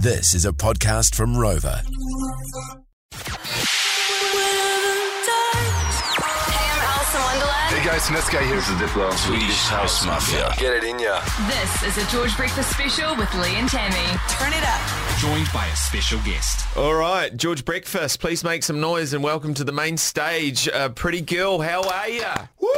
This is a podcast from Rover. Hey, I'm Alison Wonderland. Hey guys, Niska here. This is Diplo. Swedish House Mafia. Get it in ya. This is a George Breakfast Special with Lee and Tammy. Turn it up. joined by a special guest. All right, George Breakfast, please make some noise and welcome to the main stage. Uh, pretty girl, how are ya? Woo!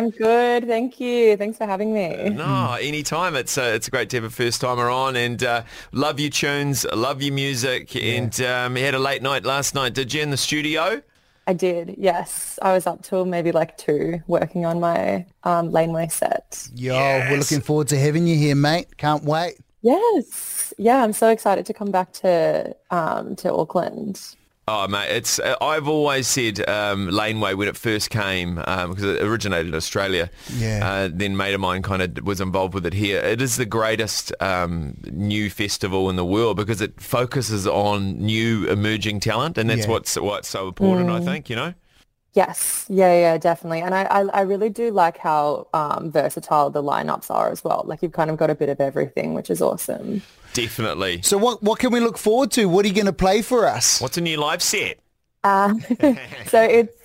I'm good, thank you. Thanks for having me. No, anytime. It's uh, it's a great to have a first timer on, and uh, love your tunes, love your music, and um, you had a late night last night. Did you in the studio? I did, yes. I was up till maybe like two working on my um, laneway set. Yo, we're looking forward to having you here, mate. Can't wait. Yes, yeah, I'm so excited to come back to um, to Auckland. Oh mate, it's uh, I've always said um, Laneway when it first came because it originated in Australia. Yeah. Uh, then mate of mine kind of was involved with it here. It is the greatest um, new festival in the world because it focuses on new emerging talent, and that's Yeah. what's what's so important. I think you know. Yes, yeah, yeah, definitely. And I, I, I really do like how um, versatile the lineups are as well. Like you've kind of got a bit of everything, which is awesome. Definitely. So what what can we look forward to? What are you going to play for us? What's a new live set? Uh, so it's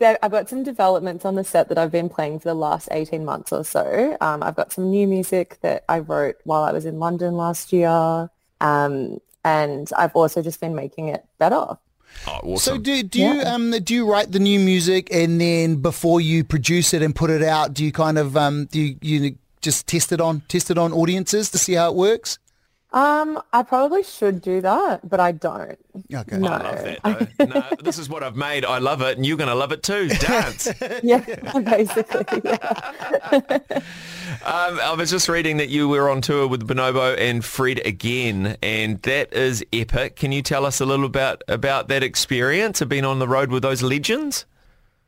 I've got some developments on the set that I've been playing for the last 18 months or so. Um, I've got some new music that I wrote while I was in London last year. Um, and I've also just been making it better. Oh, awesome. So do do you um do you write the new music and then before you produce it and put it out, do you kind of um do you, you just test it on test it on audiences to see how it works? Um, I probably should do that, but I don't. Okay. No. I love that. Though. no, this is what I've made. I love it, and you're going to love it too. Dance. Yeah, basically. Yeah. Um, I was just reading that you were on tour with Bonobo and Fred again, and that is epic. Can you tell us a little about about that experience of being on the road with those legends?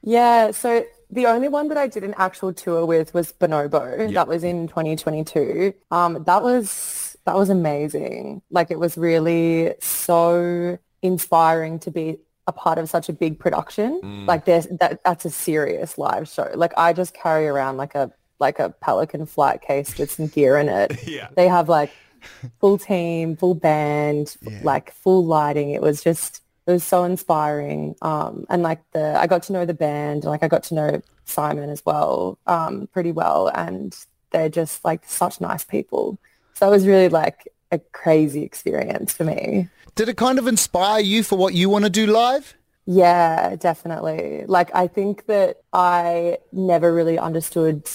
Yeah, so the only one that I did an actual tour with was Bonobo. Yeah. That was in 2022. Um, that was that was amazing. Like it was really so inspiring to be a part of such a big production. Mm. Like there's that that's a serious live show. Like I just carry around like a like a Pelican flight case with some gear in it. Yeah. They have like full team, full band, Yeah. like full lighting. It was just it was so inspiring. Um, and like the I got to know the band, and like I got to know Simon as well, um, pretty well, and they're just like such nice people. So it was really like a crazy experience for me. Did it kind of inspire you for what you want to do live? Yeah, definitely. Like I think that I never really understood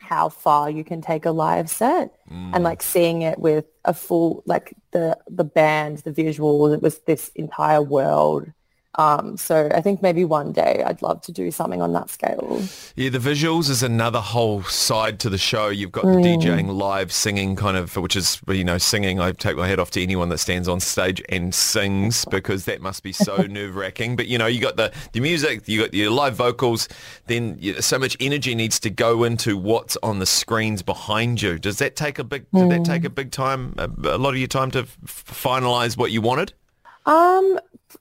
how far you can take a live set and mm. like seeing it with a full like the the band, the visuals, it was this entire world. Um, so I think maybe one day I'd love to do something on that scale. Yeah, the visuals is another whole side to the show. You've got the DJing live singing kind of, which is, you know, singing. I take my hat off to anyone that stands on stage and sings because that must be so nerve wracking. But, you know, you got the, the music, you got your live vocals, then you, so much energy needs to go into what's on the screens behind you. Does that take a big, did that take a big time, a, a lot of your time to f- finalize what you wanted? Um,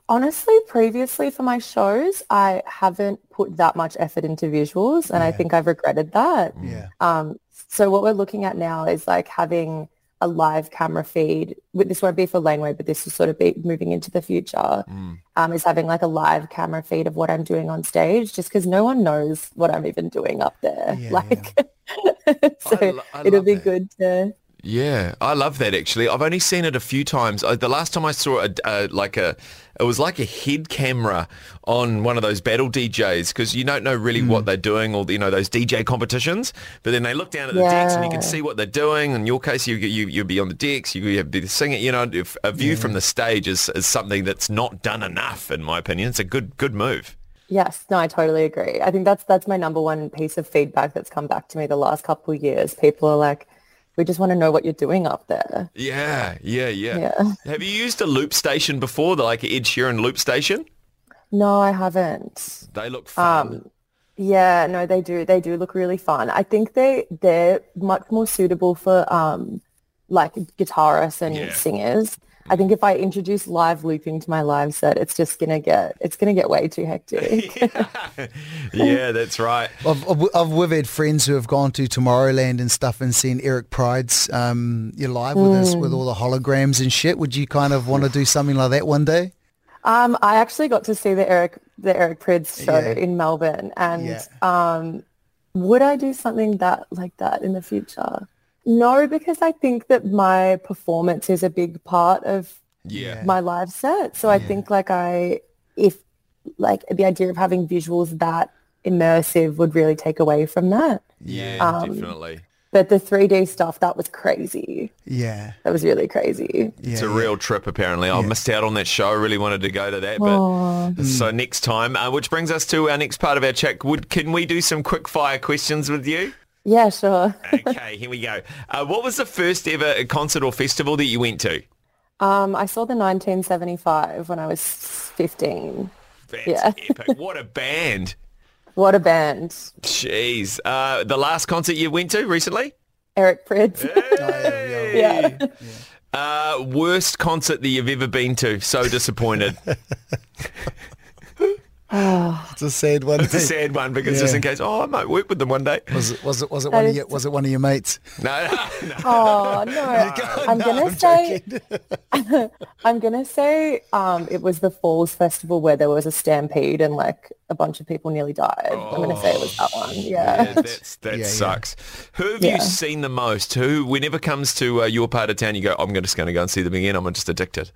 honestly, previously for my shows, I haven't put that much effort into visuals, and I think I've regretted that. Yeah. Um, so what we're looking at now is like having a live camera feed. This won't be for Laneway, but this will sort of be moving into the future. Um, is having like a live camera feed of what I'm doing on stage, just because no one knows what I'm even doing up there. Yeah, like, so I lo- I it'll be that. good to. Yeah, I love that actually. I've only seen it a few times. Uh, the last time I saw a, uh, like a, it was like a head camera on one of those battle DJs because you don't know really what they're doing or you know those DJ competitions. But then they look down at the decks and you can see what they're doing. In your case, you you you'll be on the decks. You you be singing. You know, if a view from the stage is, is something that's not done enough, in my opinion. It's a good good move. Yes, no, I totally agree. I think that's that's my number one piece of feedback that's come back to me the last couple of years. People are like, we just want to know what you're doing up there. Yeah, yeah, yeah. Yeah. Have you used a loop station before, the like Ed Sheeran loop station? No, I haven't. They look fun. Um, yeah, no, they do. They do look really fun. I think they they're much more suitable for um like guitarists and Yeah. singers. I think if I introduce live looping to my live set, it's just gonna get it's gonna get way too hectic. yeah, that's right. I've, I've, I've, we've had friends who have gone to Tomorrowland and stuff and seen Eric Prydz's um, you live with us with all the holograms and shit. Would you kind of want to do something like that one day? Um, I actually got to see the Eric the Eric Prydz show Yeah. in Melbourne, and Yeah. um, would I do something that like that in the future? No, because I think that my performance is a big part of Yeah. my live set. So I think like I, if like the idea of having visuals that immersive would really take away from that. Yeah, Um, definitely. But the 3D stuff, that was crazy. Yeah. That was really crazy. yeah It's a yeah. real trip, apparently. I missed out on that show. I really wanted to go to that, but so next time. Uh, which brings us to our next part of our chat. Would can we do some quick fire questions with you? Yeah, sure. Okay, here we go. Uh, what was the first ever concert or festival that you went to? Um, I saw the 1975 when I was 15. That's Yeah. epic. What a band. What a band. Jeez. Uh, the last concert you went to recently? Eric Prydz. Hey. yeah. Uh, worst concert that you've ever been to? So disappointed. It's a sad one. It's a sad one because just in case, oh, I might work with them one day. Was it was it was it one of your was it one of your mates? No, no. Oh no! I'm No, gonna I'm say. I'm gonna say um, it was the Falls Festival where there was a stampede and like a bunch of people nearly died. I'm gonna say it was that one. Yeah, Yeah. that's, that Yeah, yeah. sucks. Who have Yeah. you seen the most? Who, whenever comes to uh, your part of town, you go, I'm just going to go and see them again. I'm just addicted.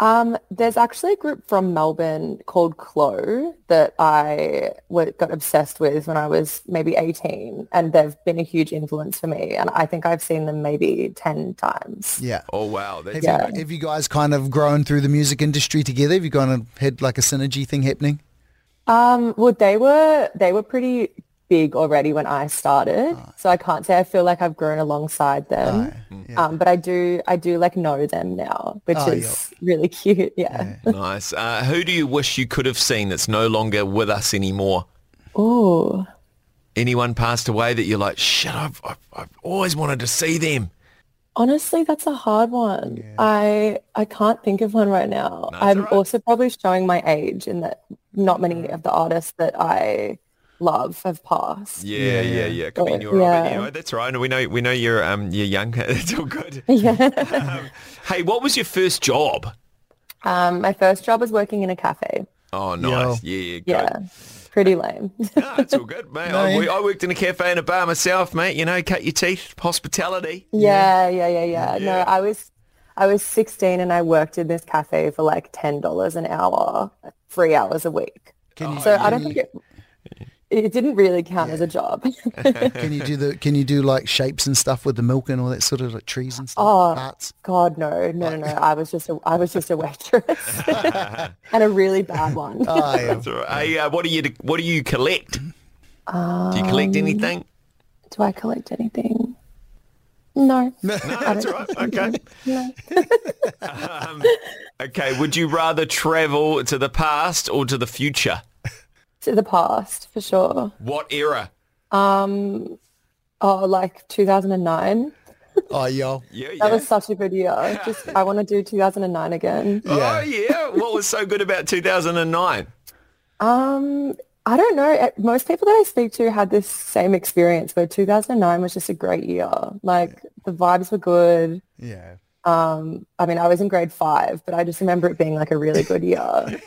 Um, there's actually a group from Melbourne called Kllo that I got obsessed with when I was maybe 18, and they've been a huge influence for me. And I think I've seen them maybe 10 times. Yeah. Oh, wow. That's Have, Yeah. you, have you guys kind of grown through the music industry together? Have you kind of had like a synergy thing happening? Um, well, they were they were pretty big already when I started, so I can't say I feel like I've grown alongside them. Um, but I do I do like know them now, which Oh, is really cute. Yeah. nice. Uh, who do you wish you could have seen that's no longer with us anymore? Ooh. Anyone passed away that you're like, shit, I've, I've, I've always wanted to see them. Honestly, that's a hard one. I I can't think of one right now. No, I'm all right. also probably showing my age in that not many of the artists that I love have passed. Yeah, yeah, yeah. Could be in Uh, your yeah. yeah. but, you know, that's right. And we know we know you're um you're young. it's all good. Yeah. Um, hey, what was your first job? um, my first job was working in a cafe. Oh, nice. Yeah, good. Yeah. Pretty lame. No, it's all good, mate. No, I, yeah. we- I worked in a cafe and a bar myself, mate. You know, cut your teeth, hospitality. Yeah, yeah, yeah, yeah. Yeah. No, I was I was 16 and I worked in this cafe for like $10 an hour, three hours a week. Can you, So I don't you, think it it didn't really count as a job. can you do the can you do like shapes and stuff with the milk and all that sort of like trees and stuff? Oh. Parts? God, no, no, no, no. I was just a I was just a waitress and a really bad one. Oh, yeah. That's all right. Hey, uh, what do you what do you collect? do you collect Um, anything? Do I collect anything? No. No, that's right. Okay. No. Um, okay. Would you rather travel to the past or to the future? To the past, for sure. What era? Um, oh, like 2009. Oh, yo. Yeah, yeah. That was such a good year. Just I want to do 2009 again. Oh yeah. What was so good about 2009? Um, I don't know. Uh, Most people that I speak to had this same experience where 2009 was just a great year. Like the vibes were good. Yeah. Um, I mean, I was in grade five, but I just remember it being like a really good year.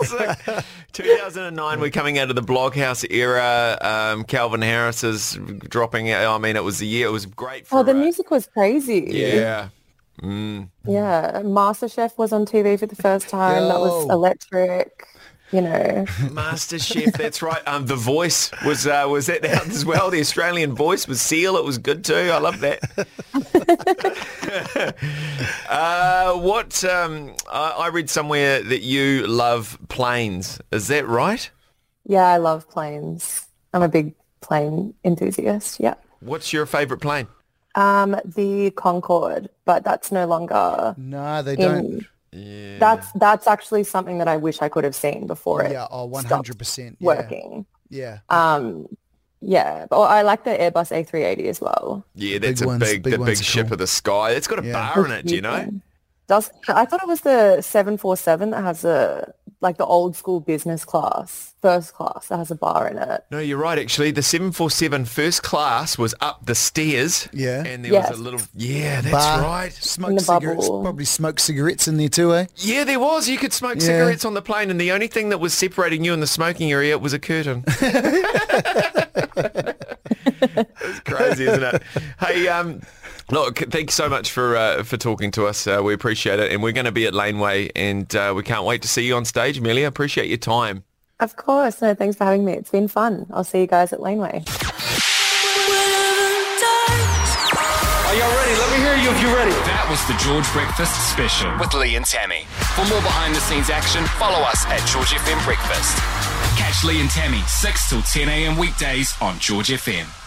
It's like 2009, we're coming out of the Bloghouse era. Um, Calvin Harris is dropping out. I mean, it was the year. It was great for oh, the uh, music was crazy. Yeah. Yeah. MasterChef was on TV for the first time. That was electric. You know. Master Chef, that's right. Um, the Voice was uh, was that out as well. The Australian Voice was Seal. It was good too. I love that. uh, what? Um, I, I read somewhere that you love planes. Is that right? Yeah, I love planes. I'm a big plane enthusiast. Yeah. What's your favourite plane? Um, the Concorde, but that's no longer No, they don't. in. That's that's actually something that I wish I could have seen before it Yeah, oh, 100%. Yeah. working. Yeah. Um, Yeah, but I like the Airbus A380 as well. Yeah, that's big a ones- big, big the big ship cool. of the sky. It's got a Yeah. bar in it, do you know? Does I thought it was the 747 that has a like the old school business class, first class that has a bar in it. No, you're right. Actually, the 747 first class was up the stairs. Yeah. and there Yes. was a little. Yeah, that's Bar, right. Smoke In the cigarettes. bubble. Probably smoke cigarettes in there too, eh? Yeah, there was. You could smoke Yeah. cigarettes on the plane, and the only thing that was separating you and the smoking area was a curtain. It's crazy, isn't it? Hey, um, look, thanks so much for uh, for talking to us. Uh, we appreciate it, and we're going to be at Laneway, and uh, we can't wait to see you on stage, Amelia. Appreciate your time. Of course. No, thanks for having me. It's been fun. I'll see you guys at Laneway. Are y'all ready? Let me hear you if you're ready. That was the George Breakfast Special with Lee and Tammy. For more behind the scenes action, follow us at George FM Breakfast. Catch Lee and Tammy 6 till 10 a.m. weekdays on George FM.